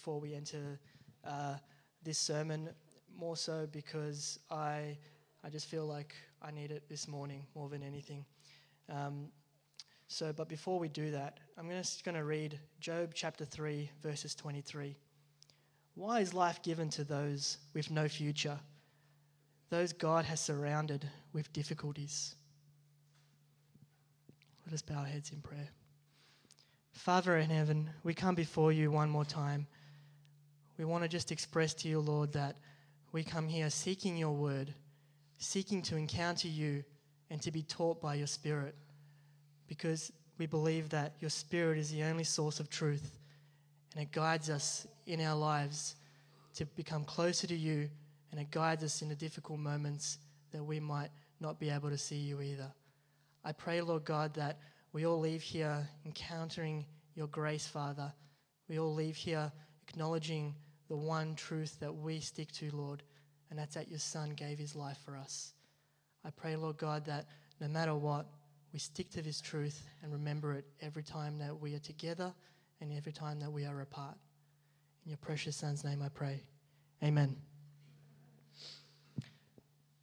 before we enter uh, this sermon, more so because I, I just feel like I need it this morning more than anything. Um, so, but before we do that, I'm just going to read Job chapter 3, verses 23. Why is life given to those with no future? Those God has surrounded with difficulties. Let us bow our heads in prayer. Father in heaven, we come before you one more time. We want to just express to you, Lord, that we come here seeking your word, seeking to encounter you and to be taught by your Spirit, because we believe that your Spirit is the only source of truth and it guides us in our lives to become closer to you and it guides us in the difficult moments that we might not be able to see you either. I pray, Lord God, that we all leave here encountering your grace, Father. We all leave here acknowledging the one truth that we stick to, Lord, and that's that your Son gave his life for us. I pray, Lord God, that no matter what, we stick to this truth and remember it every time that we are together and every time that we are apart. In your precious Son's name I pray. Amen.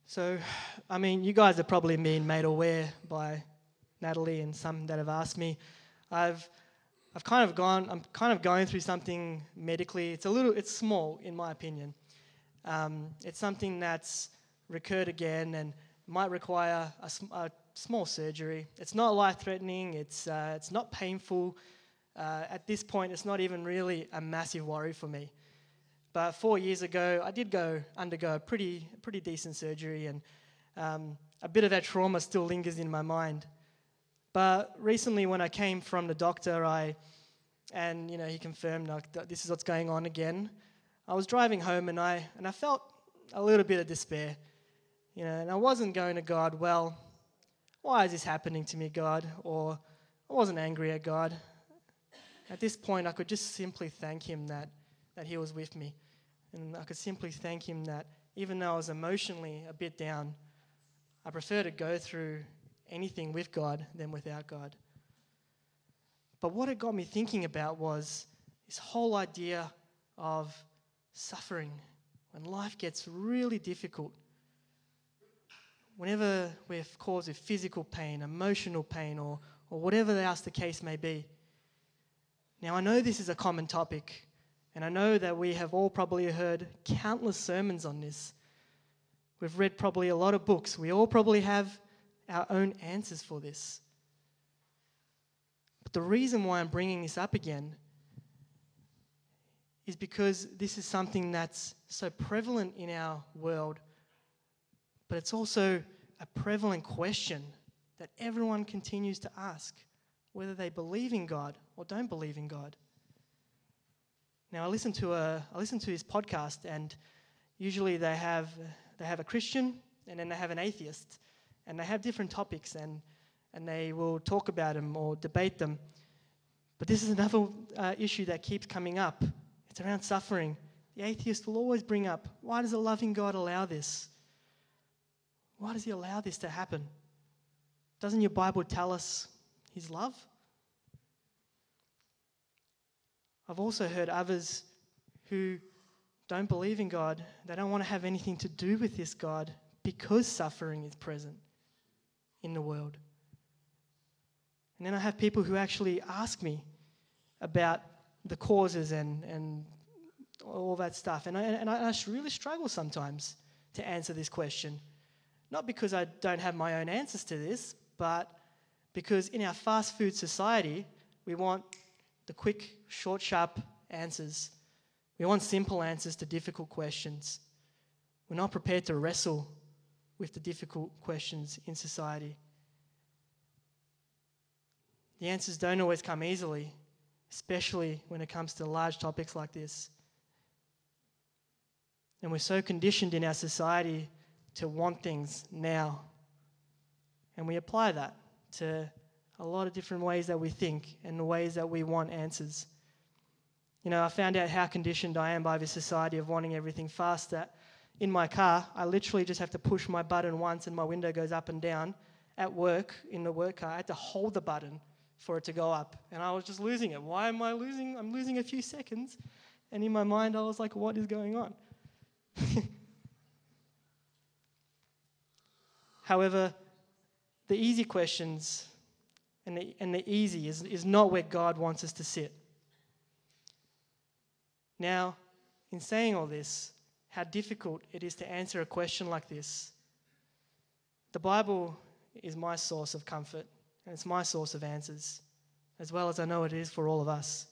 So, I mean, you guys have probably been made aware by Natalie and some that have asked me. I've, I've kind of gone, I'm kind of going through something medically. It's a little, it's small in my opinion. Um, it's something that's recurred again and might require a, a small surgery. It's not life threatening, it's, uh, it's not painful. Uh, at this point, it's not even really a massive worry for me. But four years ago, I did go undergo a pretty, pretty decent surgery, and um, a bit of that trauma still lingers in my mind. But recently, when I came from the doctor, I and you know he confirmed like, this is what's going on again. I was driving home, and I and I felt a little bit of despair, you know, and I wasn't going to God. Well, why is this happening to me, God? Or I wasn't angry at God. At this point, I could just simply thank Him that that He was with me. And I could simply thank Him that even though I was emotionally a bit down, I prefer to go through anything with God than without God. But what it got me thinking about was this whole idea of suffering when life gets really difficult. Whenever we're caused with physical pain, emotional pain, or, or whatever else the case may be. Now, I know this is a common topic and I know that we have all probably heard countless sermons on this. We've read probably a lot of books. We all probably have our own answers for this. But the reason why I'm bringing this up again is because this is something that's so prevalent in our world, but it's also a prevalent question that everyone continues to ask, whether they believe in God or don't believe in God. Now, I listen to a I listen to this podcast, and usually they have they have a Christian and then they have an atheist, and they have different topics, and and they will talk about them or debate them. But this is another uh, issue that keeps coming up. It's around suffering. The atheist will always bring up, why does a loving God allow this? Why does He allow this to happen? Doesn't your Bible tell us His love? I've also heard others who don't believe in God, they don't want to have anything to do with this God because suffering is present in the world. And then I have people who actually ask me about the causes and, and all that stuff. And I, and I really struggle sometimes to answer this question. Not because I don't have my own answers to this, but because in our fast food society, we want the quick, short, sharp answers. We want simple answers to difficult questions. We're not prepared to wrestle with the difficult questions in society. The answers don't always come easily, especially when it comes to large topics like this. And we're so conditioned in our society to want things now. And we apply that to a lot of different ways that we think and the ways that we want answers. You know, I found out how conditioned I am by this society of wanting everything fast that in my car, I literally just have to push my button once and my window goes up and down. At work, in the work car, I had to hold the button for it to go up. And I was just losing it. Why am I losing? I'm losing a few seconds. And in my mind, I was like, what is going on? However, the easy questions and the, and the easy is, is not where God wants us to sit. Now, in saying all this, how difficult it is to answer a question like this. The Bible is my source of comfort and it's my source of answers, as well as I know it is for all of us.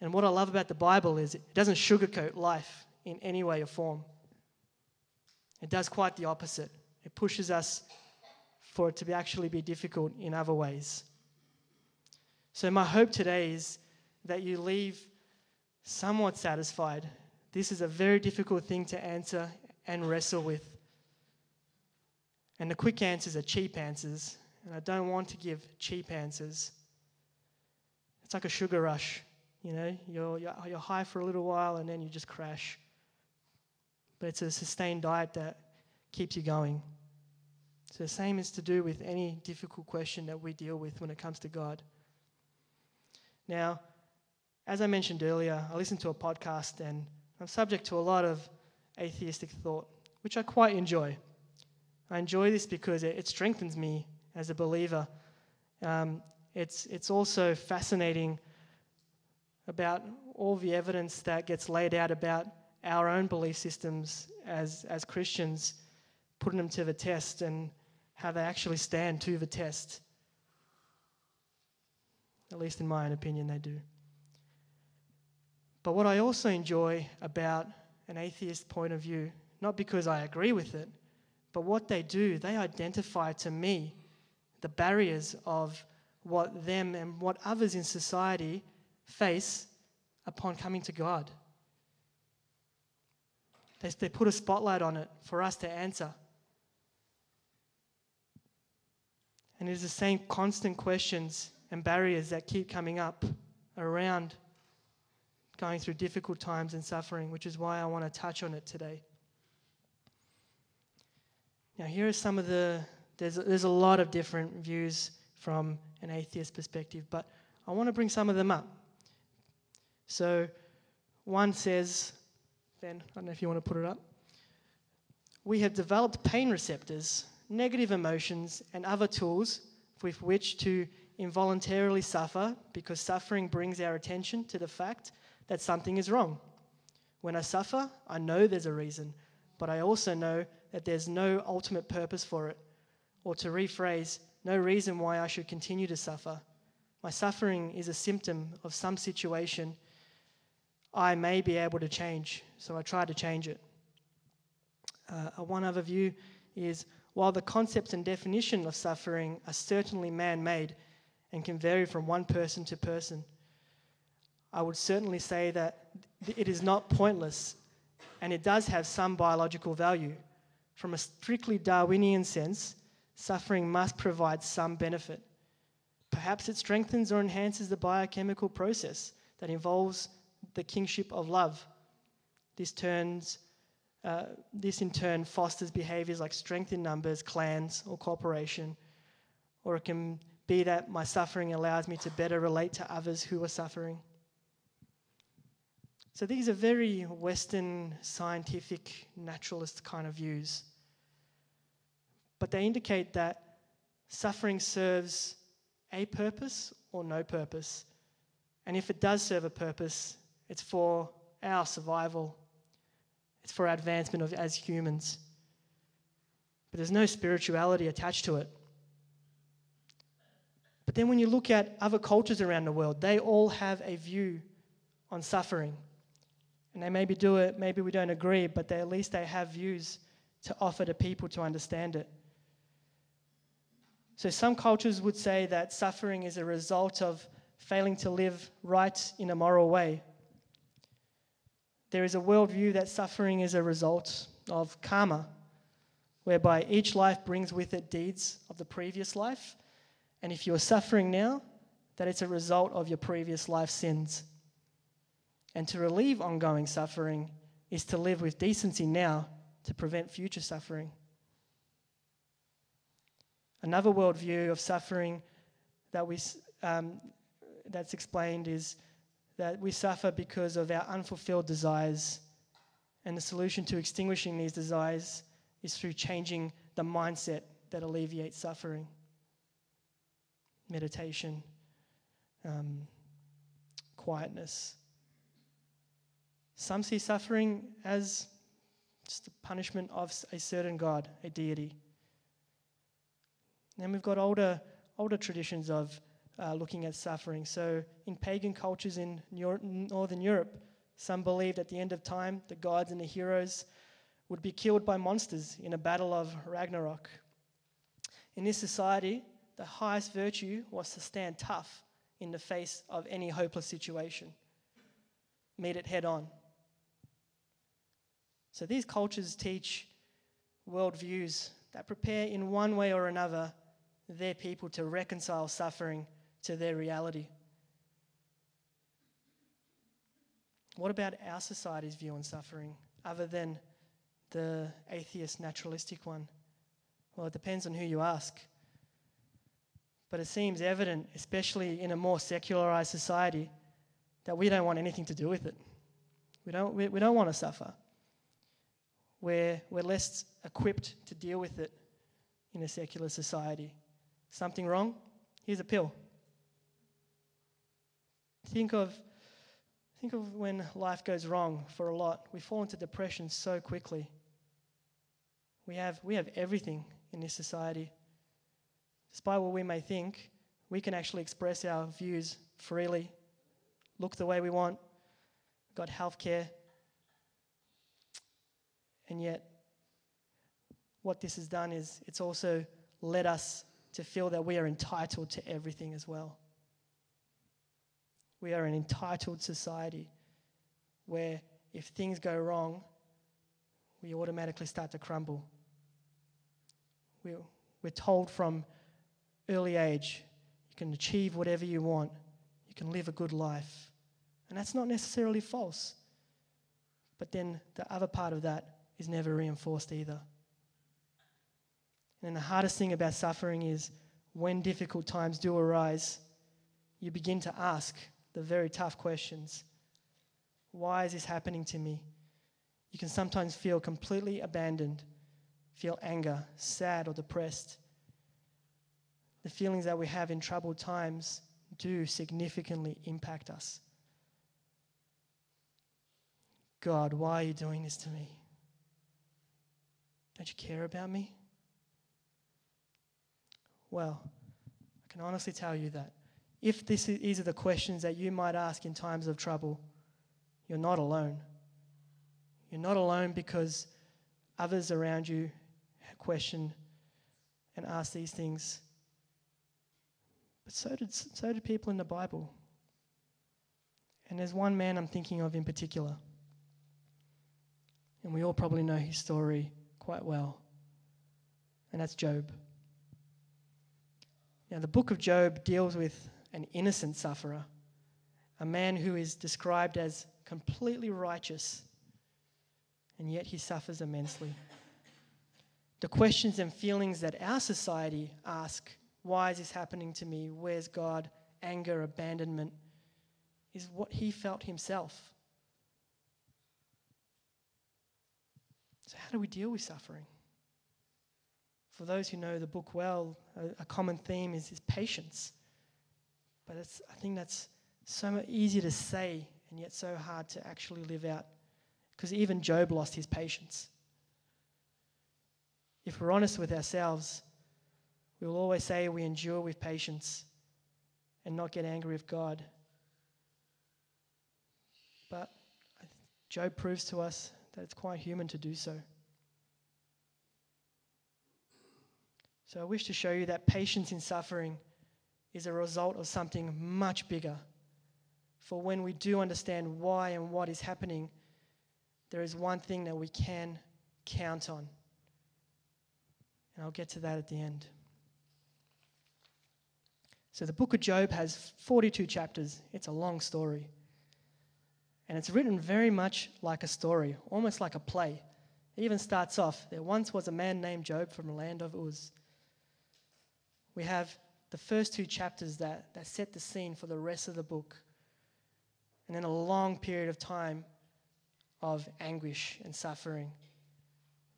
And what I love about the Bible is it doesn't sugarcoat life in any way or form. It does quite the opposite. It pushes us for it to be actually be difficult in other ways. So my hope today is that you leave somewhat satisfied. This is a very difficult thing to answer and wrestle with. And the quick answers are cheap answers, and I don't want to give cheap answers. It's like a sugar rush. You know, you're, you're, you're high for a little while and then you just crash. But it's a sustained diet that keeps you going. So the same is to do with any difficult question that we deal with when it comes to God. Now, as I mentioned earlier, I listened to a podcast and I'm subject to a lot of atheistic thought, which I quite enjoy. I enjoy this because it, strengthens me as a believer. Um, it's, it's also fascinating about all the evidence that gets laid out about our own belief systems as, as Christians, putting them to the test and how they actually stand to the test. At least in my own opinion, they do. But what I also enjoy about an atheist point of view, not because I agree with it, but what they do, they identify to me the barriers of what them and what others in society face upon coming to God. They, they put a spotlight on it for us to answer. And it is the same constant questions and barriers that keep coming up around going through difficult times and suffering, which is why I want to touch on it today. Now, here are some of the, there's, there's a lot of different views from an atheist perspective, but I want to bring some of them up. So, one says, Ben, I don't know if you want to put it up. We have developed pain receptors, negative emotions, and other tools with which to involuntarily suffer because suffering brings our attention to the fact that something is wrong. When I suffer, I know there's a reason, but I also know that there's no ultimate purpose for it. Or to rephrase, no reason why I should continue to suffer. My suffering is a symptom of some situation I may be able to change, so I try to change it. Uh, one other view is while the concepts and definition of suffering are certainly man made and can vary from one person to person, I would certainly say that it is not pointless and it does have some biological value. From a strictly Darwinian sense, suffering must provide some benefit. Perhaps it strengthens or enhances the biochemical process that involves the kingship of love. This turns uh, this in turn fosters behaviors like strength in numbers, clans, or cooperation. Or it can be that my suffering allows me to better relate to others who are suffering. So these are very Western, scientific, naturalist kind of views. But they indicate that suffering serves a purpose or no purpose. And if it does serve a purpose, it's for our survival, it's for our advancement of, as humans. But there's no spirituality attached to it. But then when you look at other cultures around the world, they all have a view on suffering. And they maybe do it, maybe we don't agree, but they, at least they have views to offer to people to understand it. So some cultures would say that suffering is a result of failing to live right in a moral way. There is a worldview that suffering is a result of karma, whereby each life brings with it deeds of the previous life. And if you're suffering now, that it's a result of your previous life sins. And to relieve ongoing suffering is to live with decency now to prevent future suffering. Another worldview of suffering that we, um, that's explained is that we suffer because of our unfulfilled desires. And the solution to extinguishing these desires is through changing the mindset that alleviates suffering. Meditation, um, quietness. Some see suffering as just the punishment of a certain God, a deity. Then we've got older, older traditions of uh, looking at suffering. So, in pagan cultures in Northern Europe, some believed at the end of time the gods and the heroes would be killed by monsters in a battle of Ragnarok. In this society, the highest virtue was to stand tough in the face of any hopeless situation, meet it head on. So, these cultures teach worldviews that prepare in one way or another their people to reconcile suffering to their reality. What about our society's view on suffering, other than the atheist naturalistic one? Well, it depends on who you ask. But it seems evident, especially in a more secularized society, that we don't want anything to do with it. We don't, we, we don't want to suffer. We're, we're less equipped to deal with it in a secular society. Something wrong? Here's a pill. Think of, think of when life goes wrong for a lot. We fall into depression so quickly. We have, we have everything in this society. Despite what we may think, we can actually express our views freely, look the way we want, We've got healthcare. And yet, what this has done is it's also led us to feel that we are entitled to everything as well. We are an entitled society where if things go wrong, we automatically start to crumble. We're, told from early age you can achieve whatever you want, you can live a good life. And that's not necessarily false. But then the other part of that is never reinforced either. And the hardest thing about suffering is when difficult times do arise, you begin to ask the very tough questions Why is this happening to me? You can sometimes feel completely abandoned, feel anger, sad, or depressed. The feelings that we have in troubled times do significantly impact us. God, why are you doing this to me? Don't you care about me? Well, I can honestly tell you that if this is, these are the questions that you might ask in times of trouble, you're not alone. You're not alone because others around you question and ask these things. But so did, so did people in the Bible. And there's one man I'm thinking of in particular. And we all probably know his story quite well. And that's Job. Now, the book of Job deals with an innocent sufferer, a man who is described as completely righteous, and yet he suffers immensely. The questions and feelings that our society ask why is this happening to me? Where's God? Anger, abandonment is what he felt himself. So, how do we deal with suffering? For those who know the book well, a, a common theme is, is patience. But I think that's so much easier to say and yet so hard to actually live out. Because even Job lost his patience. If we're honest with ourselves, we will always say we endure with patience and not get angry with God. But Job proves to us that it's quite human to do so. So I wish to show you that patience in suffering is a result of something much bigger. For when we do understand why and what is happening, there is one thing that we can count on. And I'll get to that at the end. So the book of Job has 42 chapters. It's a long story. And it's written very much like a story, almost like a play. It even starts off there once was a man named Job from the land of Uz. We have the first two chapters that, that set the scene for the rest of the book. and then a long period of time of anguish and suffering.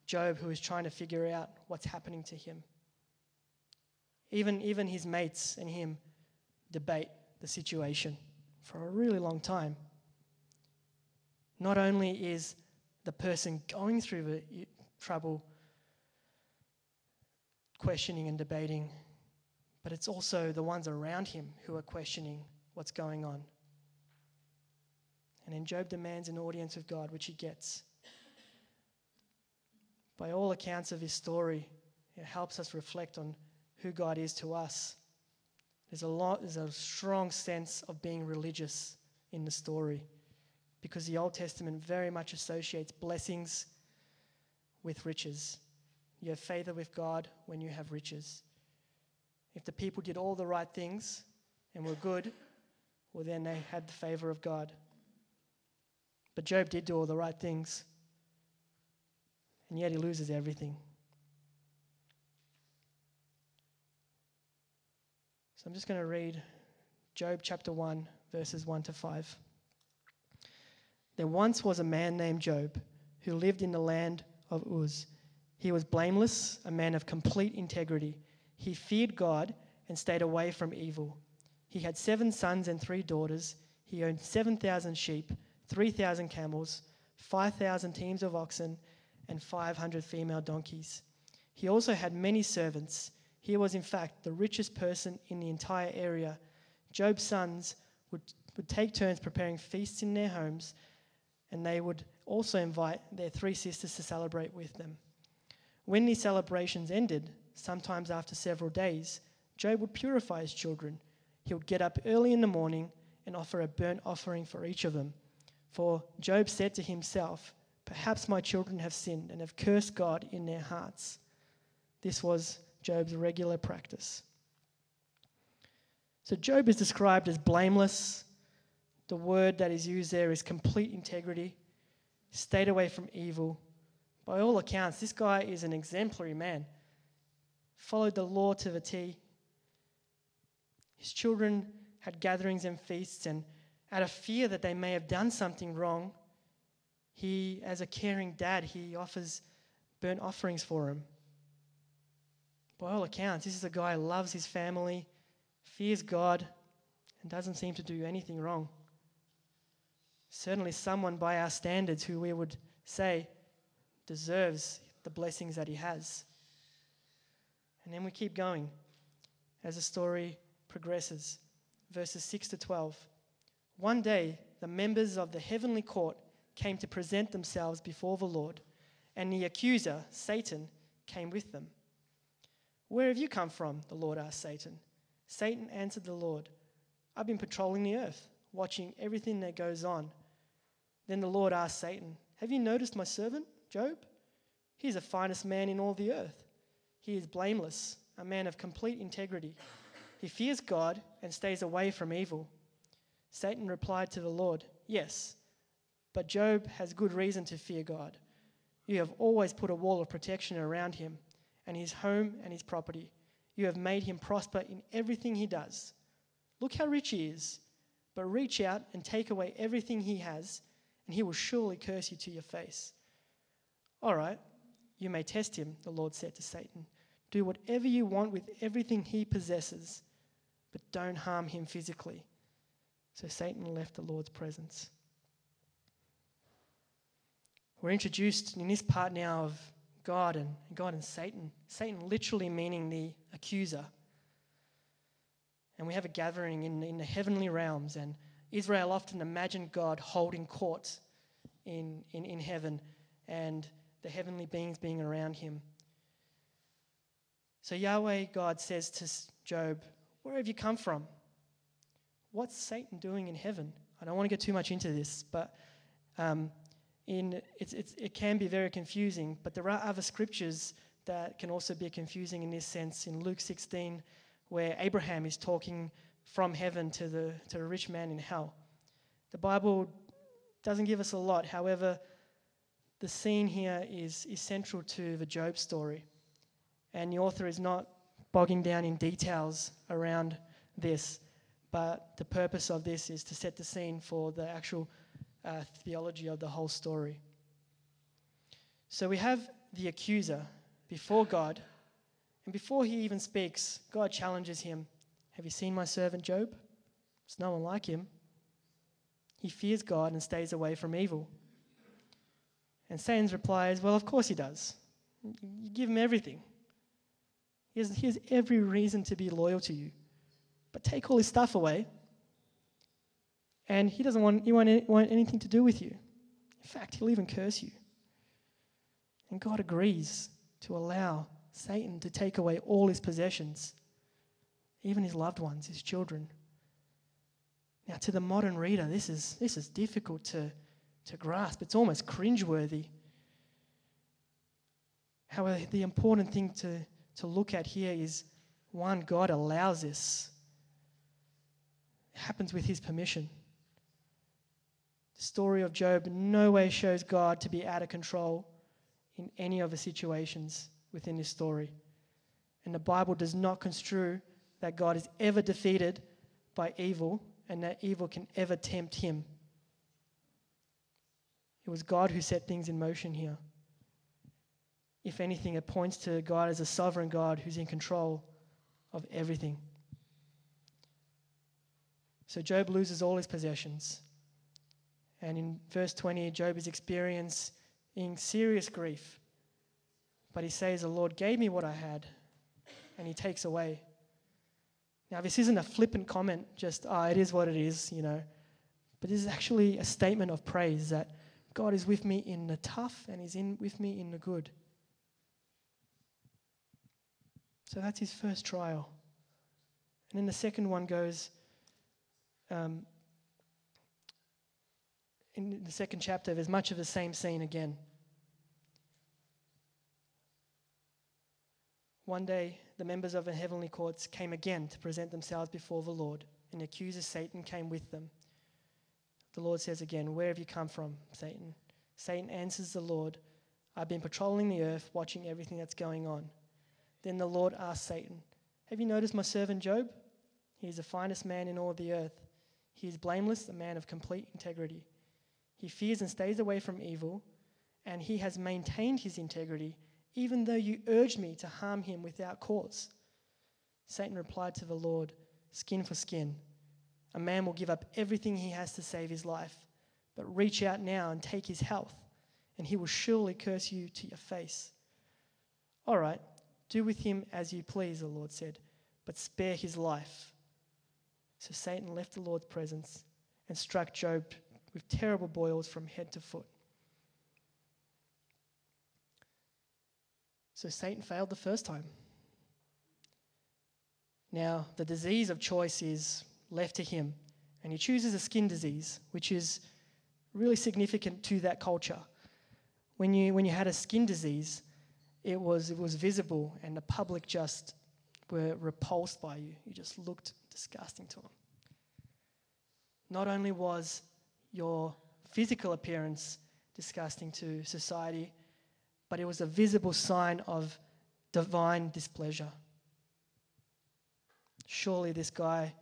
Job, who is trying to figure out what's happening to him. Even, even his mates and him debate the situation for a really long time. Not only is the person going through the trouble questioning and debating, but it's also the ones around him who are questioning what's going on. And then Job demands an audience with God, which he gets. By all accounts of his story, it helps us reflect on who God is to us. There's a lot, there's a strong sense of being religious in the story because the Old Testament very much associates blessings with riches. You have favor with God when you have riches. If the people did all the right things and were good, well, then they had the favor of God. But Job did do all the right things, and yet he loses everything. So I'm just going to read Job chapter 1, verses 1 to 5. There once was a man named Job who lived in the land of Uz. He was blameless, a man of complete integrity. He feared God and stayed away from evil. He had seven sons and three daughters. He owned 7,000 sheep, 3,000 camels, 5,000 teams of oxen, and 500 female donkeys. He also had many servants. He was, in fact, the richest person in the entire area. Job's sons would, would take turns preparing feasts in their homes, and they would also invite their three sisters to celebrate with them. When these celebrations ended, sometimes after several days, Job would purify his children. He would get up early in the morning and offer a burnt offering for each of them. For Job said to himself, Perhaps my children have sinned and have cursed God in their hearts. This was Job's regular practice. So Job is described as blameless. The word that is used there is complete integrity, stayed away from evil. By all accounts, this guy is an exemplary man followed the law to the T. His children had gatherings and feasts, and out of fear that they may have done something wrong, he, as a caring dad, he offers burnt offerings for him. By all accounts, this is a guy who loves his family, fears God, and doesn't seem to do anything wrong. Certainly, someone by our standards who we would say deserves the blessings that he has. And then we keep going as the story progresses. Verses 6 to 12. One day, the members of the heavenly court came to present themselves before the Lord, and the accuser, Satan, came with them. Where have you come from? The Lord asked Satan. Satan answered the Lord, I've been patrolling the earth, watching everything that goes on. Then the Lord asked Satan, Have you noticed my servant, Job? He's the finest man in all the earth. He is blameless, a man of complete integrity. He fears God and stays away from evil. Satan replied to the Lord, Yes, but Job has good reason to fear God. You have always put a wall of protection around him and his home and his property. You have made him prosper in everything he does. Look how rich he is. But reach out and take away everything he has, and he will surely curse you to your face. All right, you may test him, the Lord said to Satan. Do whatever you want with everything he possesses, but don't harm him physically. So Satan left the Lord's presence. We're introduced in this part now of God and God and Satan. Satan literally meaning the accuser. And we have a gathering in, in the heavenly realms, and Israel often imagined God holding court in, in, in heaven and the heavenly beings being around him. So Yahweh God says to Job, Where have you come from? What's Satan doing in heaven? I don't want to get too much into this, but um, in, it's, it's, it can be very confusing. But there are other scriptures that can also be confusing in this sense. In Luke 16, where Abraham is talking from heaven to the, to the rich man in hell. The Bible doesn't give us a lot. However, the scene here is, is central to the Job story and the author is not bogging down in details around this, but the purpose of this is to set the scene for the actual uh, theology of the whole story. So we have the accuser before God, and before he even speaks, God challenges him Have you seen my servant Job? There's no one like him. He fears God and stays away from evil. And Satan's reply is, Well, of course he does. You give him everything. He has, he has every reason to be loyal to you. But take all his stuff away, and he doesn't want, he won't want anything to do with you. In fact, he'll even curse you. And God agrees to allow Satan to take away all his possessions, even his loved ones, his children. Now, to the modern reader, this is, this is difficult to, to grasp. It's almost cringeworthy. However, the important thing to, to look at here is one, God allows this. It happens with his permission. The story of Job no way shows God to be out of control in any of the situations within this story. And the Bible does not construe that God is ever defeated by evil and that evil can ever tempt him. It was God who set things in motion here. If anything, it points to God as a sovereign God who's in control of everything. So Job loses all his possessions. And in verse 20, Job is experiencing serious grief. But he says, The Lord gave me what I had, and he takes away. Now, this isn't a flippant comment, just, oh, it is what it is, you know. But this is actually a statement of praise that God is with me in the tough and He's in, with me in the good. So that's his first trial. And then the second one goes um, in the second chapter, there's much of the same scene again. One day, the members of the heavenly courts came again to present themselves before the Lord, and the accuser Satan came with them. The Lord says again, Where have you come from, Satan? Satan answers the Lord, I've been patrolling the earth, watching everything that's going on. Then the Lord asked Satan, Have you noticed my servant Job? He is the finest man in all the earth. He is blameless, a man of complete integrity. He fears and stays away from evil, and he has maintained his integrity even though you urged me to harm him without cause. Satan replied to the Lord, Skin for skin. A man will give up everything he has to save his life, but reach out now and take his health, and he will surely curse you to your face. All right, do with him as you please, the Lord said, but spare his life. So Satan left the Lord's presence and struck Job with terrible boils from head to foot. So Satan failed the first time. Now, the disease of choice is left to him, and he chooses a skin disease, which is really significant to that culture. When you, when you had a skin disease, it was, it was visible, and the public just were repulsed by you. You just looked disgusting to them. Not only was your physical appearance disgusting to society, but it was a visible sign of divine displeasure. Surely this guy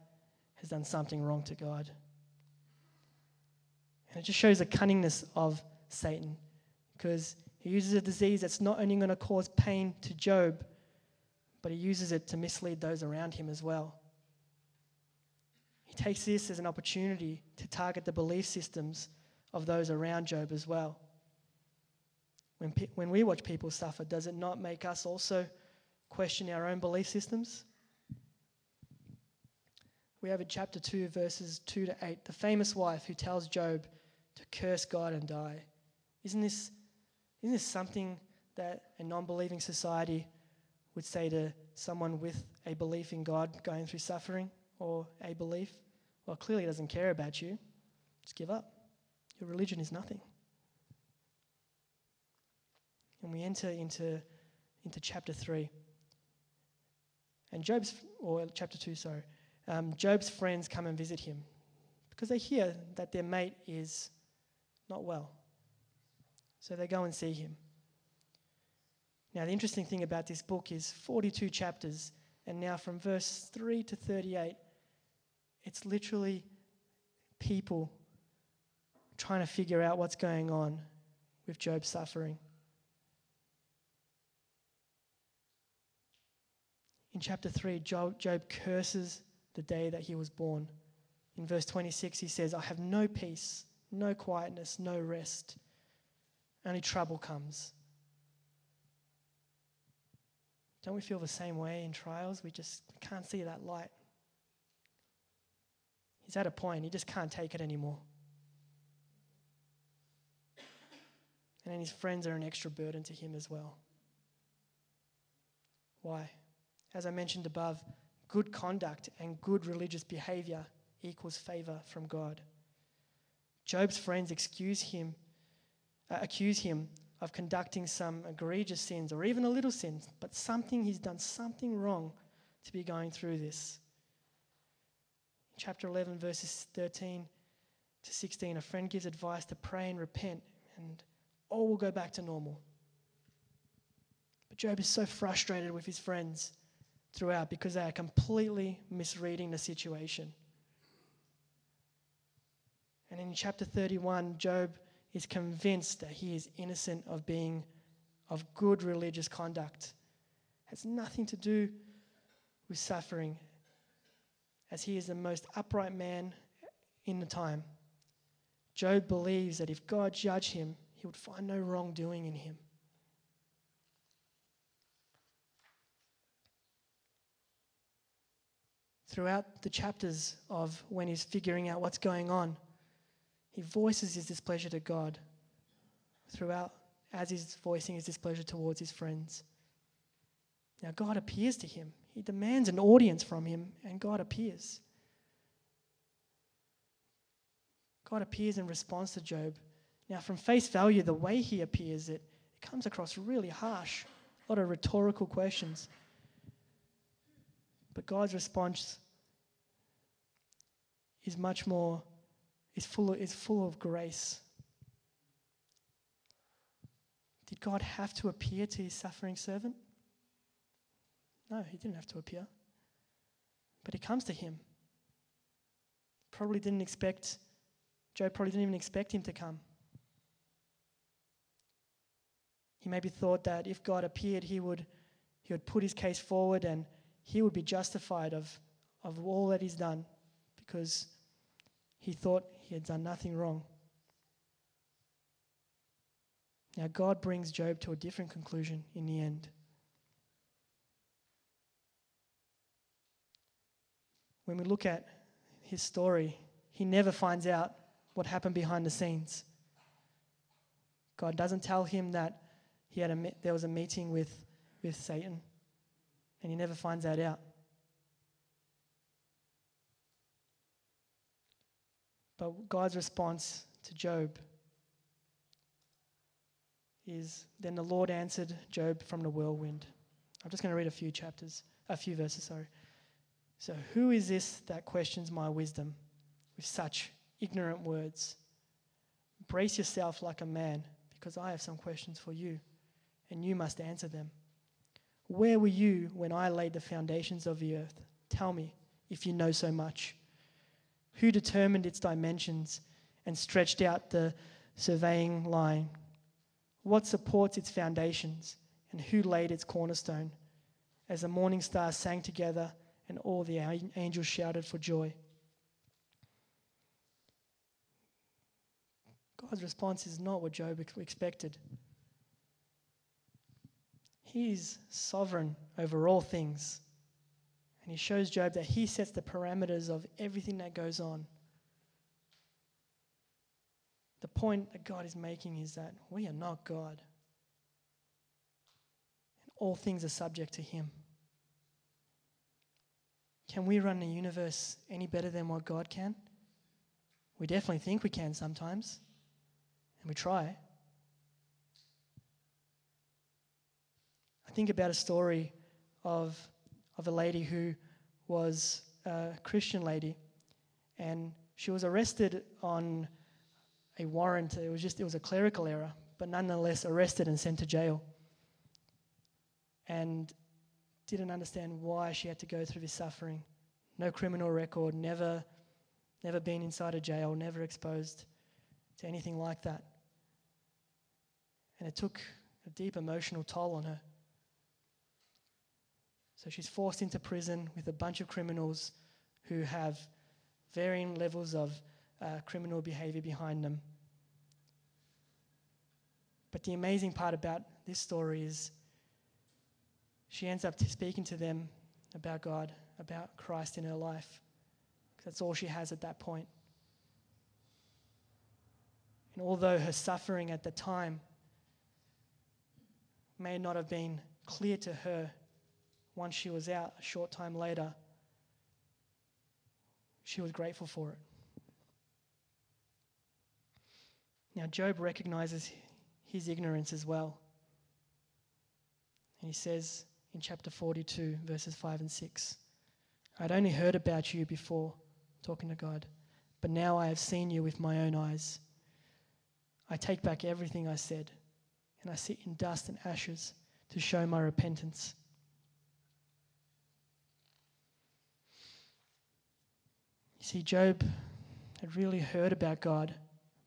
has done something wrong to God. And it just shows the cunningness of Satan because he uses a disease that's not only going to cause pain to Job, but he uses it to mislead those around him as well. He takes this as an opportunity to target the belief systems of those around Job as well. When, pe- when we watch people suffer, does it not make us also question our own belief systems? We have in chapter 2, verses 2 to 8, the famous wife who tells Job to curse God and die. Isn't this, isn't this something that a non believing society would say to someone with a belief in God going through suffering or a belief? Well, clearly, he doesn't care about you. Just give up. Your religion is nothing and we enter into, into chapter 3. And Job's, or chapter 2, sorry. Um, Job's friends come and visit him because they hear that their mate is not well. So they go and see him. Now, the interesting thing about this book is 42 chapters, and now from verse 3 to 38, It's literally people trying to figure out what's going on with Job's suffering. In chapter 3, Job, Job curses the day that he was born. In verse 26, he says, I have no peace, no quietness, no rest. Only trouble comes. Don't we feel the same way in trials? We just can't see that light. He's at a point, he just can't take it anymore. And then his friends are an extra burden to him as well. Why? As I mentioned above, good conduct and good religious behavior equals favor from God. Job's friends excuse him, uh, accuse him of conducting some egregious sins or even a little sin, but something he's done something wrong to be going through this. In chapter 11, verses 13 to 16, a friend gives advice to pray and repent, and all will go back to normal. But Job is so frustrated with his friends throughout because they are completely misreading the situation. And in chapter 31, Job is convinced that he is innocent of being of good religious conduct. Has nothing to do with suffering, as he is the most upright man in the time. Job believes that if God judged him, he would find no wrongdoing in him. Throughout the chapters of when he's figuring out what's going on, he voices his displeasure to God throughout as he's voicing his displeasure towards his friends. Now, God appears to him. He demands an audience from him, and God appears. God appears in response to Job. Now, from face value, the way he appears, it, it comes across really harsh. A lot of rhetorical questions. But God's response is much more is full of, is full of grace. Did God have to appear to his suffering servant? No, he didn't have to appear. But he comes to him. Probably didn't expect, Job probably didn't even expect him to come. He maybe thought that if God appeared, he would, he would put his case forward and he would be justified of, of all that he's done because he thought he had done nothing wrong. Now, God brings Job to a different conclusion in the end. When we look at his story, he never finds out what happened behind the scenes. God doesn't tell him that he had a, there was a meeting with, with Satan, and he never finds that out. But God's response to Job is Then the Lord answered Job from the whirlwind. I'm just going to read a few chapters, a few verses, sorry. So, who is this that questions my wisdom with such ignorant words? Brace yourself like a man, because I have some questions for you, and you must answer them. Where were you when I laid the foundations of the earth? Tell me, if you know so much. Who determined its dimensions and stretched out the surveying line? What supports its foundations and who laid its cornerstone? As the morning stars sang together and all the angels shouted for joy. God's response is not what Job expected. He is sovereign over all things. And he shows Job that he sets the parameters of everything that goes on. The point that God is making is that we are not God. And all things are subject to him. Can we run the universe any better than what God can? We definitely think we can sometimes, and we try. I think about a story of of a lady who was a Christian lady, and she was arrested on a warrant. It was just it was a clerical error, but nonetheless arrested and sent to jail. And didn't understand why she had to go through this suffering. No criminal record, never never been inside a jail, never exposed to anything like that. And it took a deep emotional toll on her. So she's forced into prison with a bunch of criminals who have varying levels of uh, criminal behavior behind them. But the amazing part about this story is she ends up speaking to them about God, about Christ in her life. That's all she has at that point. And although her suffering at the time may not have been clear to her once she was out a short time later, she was grateful for it. Now, Job recognizes his ignorance as well. And he says in chapter 42, verses 5 and 6 I'd only heard about you before, talking to God, but now I have seen you with my own eyes. I take back everything I said, and I sit in dust and ashes to show my repentance. See, Job had really heard about God,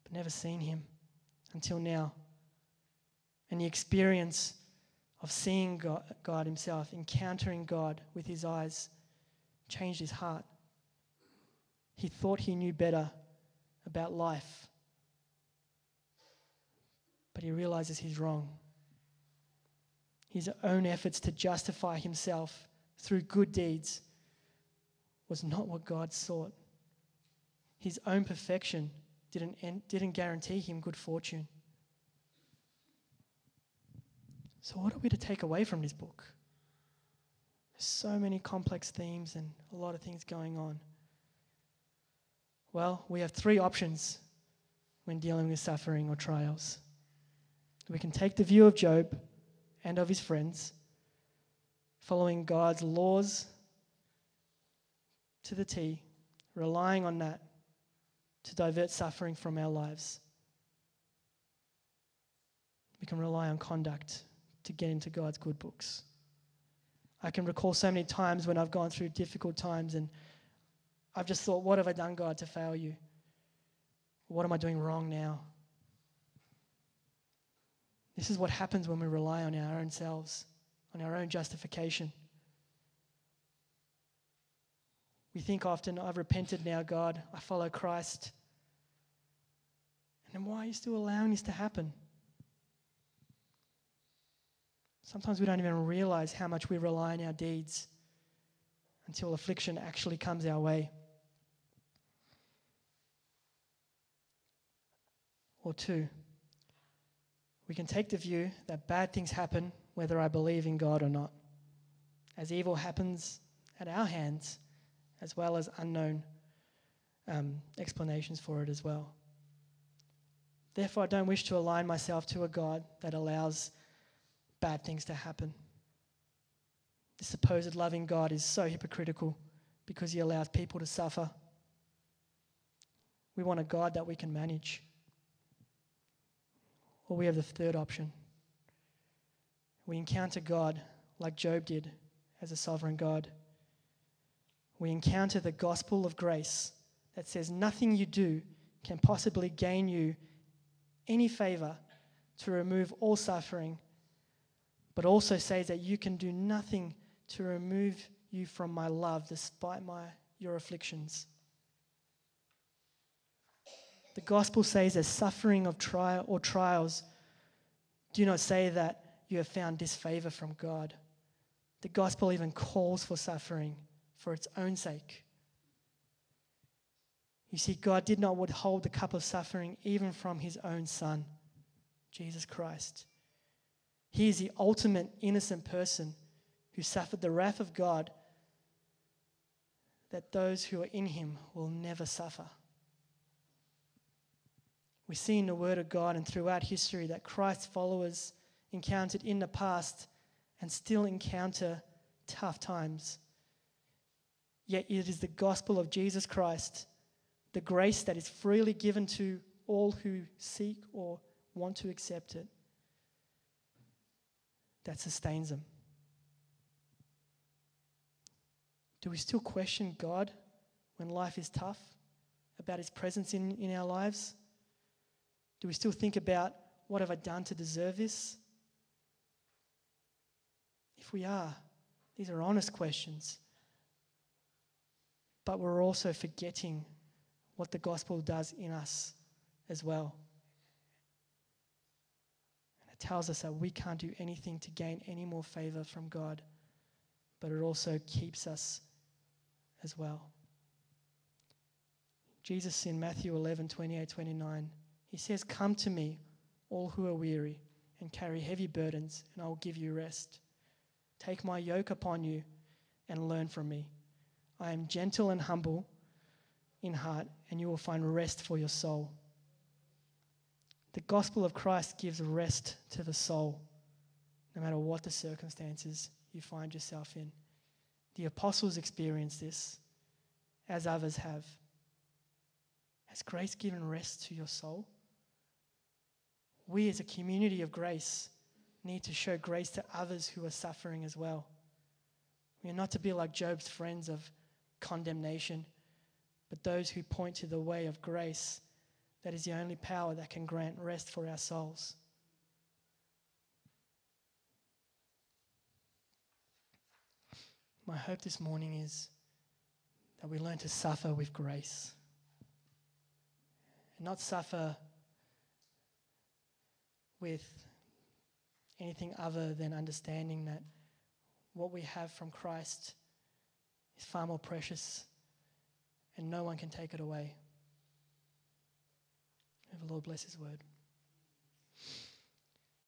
but never seen him until now. And the experience of seeing God, God himself, encountering God with his eyes, changed his heart. He thought he knew better about life, but he realizes he's wrong. His own efforts to justify himself through good deeds was not what God sought his own perfection didn't, didn't guarantee him good fortune. So, what are we to take away from this book? There's so many complex themes and a lot of things going on. Well, we have three options when dealing with suffering or trials. We can take the view of Job and of his friends, following God's laws to the T, relying on that to divert suffering from our lives. We can rely on conduct to get into God's good books. I can recall so many times when I've gone through difficult times and I've just thought, what have I done, God, to fail you? What am I doing wrong now? This is what happens when we rely on our own selves, on our own justification. We think often, oh, I've repented now, God. I follow Christ. And then why are you still allowing this to happen? Sometimes we don't even realize how much we rely on our deeds until affliction actually comes our way. Or two, we can take the view that bad things happen whether I believe in God or not, as evil happens at our hands as well as unknown um, explanations for it as well. Therefore, I don't wish to align myself to a God that allows bad things to happen. The supposed loving God is so hypocritical because he allows people to suffer. We want a God that we can manage. Or we have the third option. We encounter God like Job did as a sovereign God we encounter the gospel of grace that says nothing you do can possibly gain you any favor to remove all suffering, but also says that you can do nothing to remove you from my love despite my, your afflictions. The gospel says that suffering of trial or trials do not say that you have found disfavor from God. The gospel even calls for suffering for its own sake. You see, God did not withhold the cup of suffering even from his own Son, Jesus Christ. He is the ultimate innocent person who suffered the wrath of God that those who are in him will never suffer. We see in the Word of God and throughout history that Christ's followers encountered in the past and still encounter tough times. Yet it is the gospel of Jesus Christ, the grace that is freely given to all who seek or want to accept it, that sustains them. Do we still question God when life is tough about His presence in, in our lives? Do we still think about what have I done to deserve this? If we are, these are honest questions. But we're also forgetting what the gospel does in us as well. And it tells us that we can't do anything to gain any more favor from God, but it also keeps us as well. Jesus in Matthew 11 28 29, he says, Come to me, all who are weary and carry heavy burdens, and I will give you rest. Take my yoke upon you and learn from me. I am gentle and humble in heart, and you will find rest for your soul. The gospel of Christ gives rest to the soul, no matter what the circumstances you find yourself in. The apostles experienced this, as others have. Has grace given rest to your soul? We, as a community of grace, need to show grace to others who are suffering as well. We are not to be like Job's friends of condemnation, but those who point to the way of grace that is the only power that can grant rest for our souls. My hope this morning is that we learn to suffer with grace and not suffer with anything other than understanding that what we have from Christ is far more precious and no one can take it away. May the Lord bless His word.